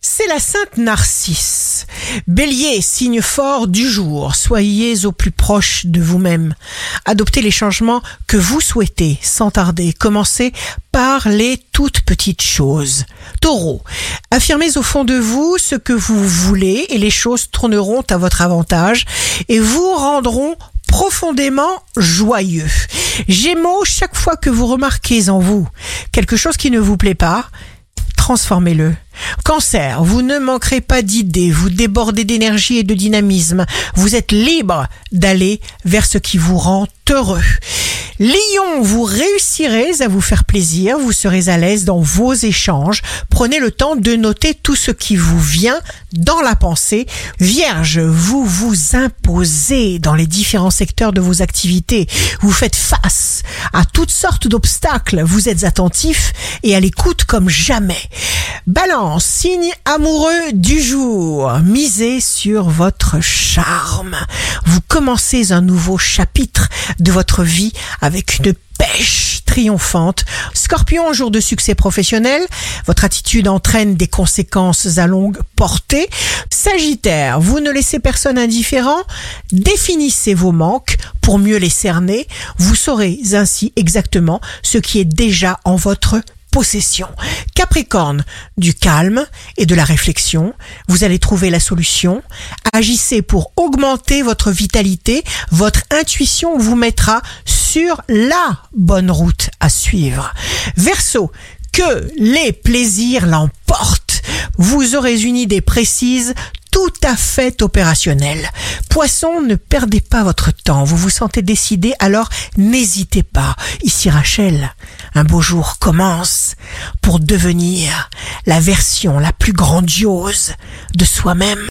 C'est la Sainte Narcisse. Bélier, signe fort du jour, soyez au plus proche de vous-même. Adoptez les changements que vous souhaitez sans tarder. Commencez par les toutes petites choses. Taureau, affirmez au fond de vous ce que vous voulez et les choses tourneront à votre avantage et vous rendront profondément joyeux. Gémeaux, chaque fois que vous remarquez en vous quelque chose qui ne vous plaît pas, transformez-le. Cancer, vous ne manquerez pas d'idées, vous débordez d'énergie et de dynamisme, vous êtes libre d'aller vers ce qui vous rend heureux. Lion, vous réussirez à vous faire plaisir, vous serez à l'aise dans vos échanges. Prenez le temps de noter tout ce qui vous vient dans la pensée. Vierge, vous vous imposez dans les différents secteurs de vos activités. Vous faites face à toutes sortes d'obstacles. Vous êtes attentif et à l'écoute comme jamais. Balance, signe amoureux du jour. Misez sur votre charme. Commencez un nouveau chapitre de votre vie avec une pêche triomphante. Scorpion, jour de succès professionnel, votre attitude entraîne des conséquences à longue portée. Sagittaire, vous ne laissez personne indifférent, définissez vos manques pour mieux les cerner. Vous saurez ainsi exactement ce qui est déjà en votre possession. Capricorne, du calme et de la réflexion, vous allez trouver la solution. Agissez pour augmenter votre vitalité, votre intuition vous mettra sur la bonne route à suivre. Verseau, que les plaisirs l'emportent. Vous aurez une idée précise tout à fait opérationnelle. Poisson, ne perdez pas votre temps. Vous vous sentez décidé, alors n'hésitez pas. Ici Rachel, un beau jour commence pour devenir la version la plus grandiose de soi-même.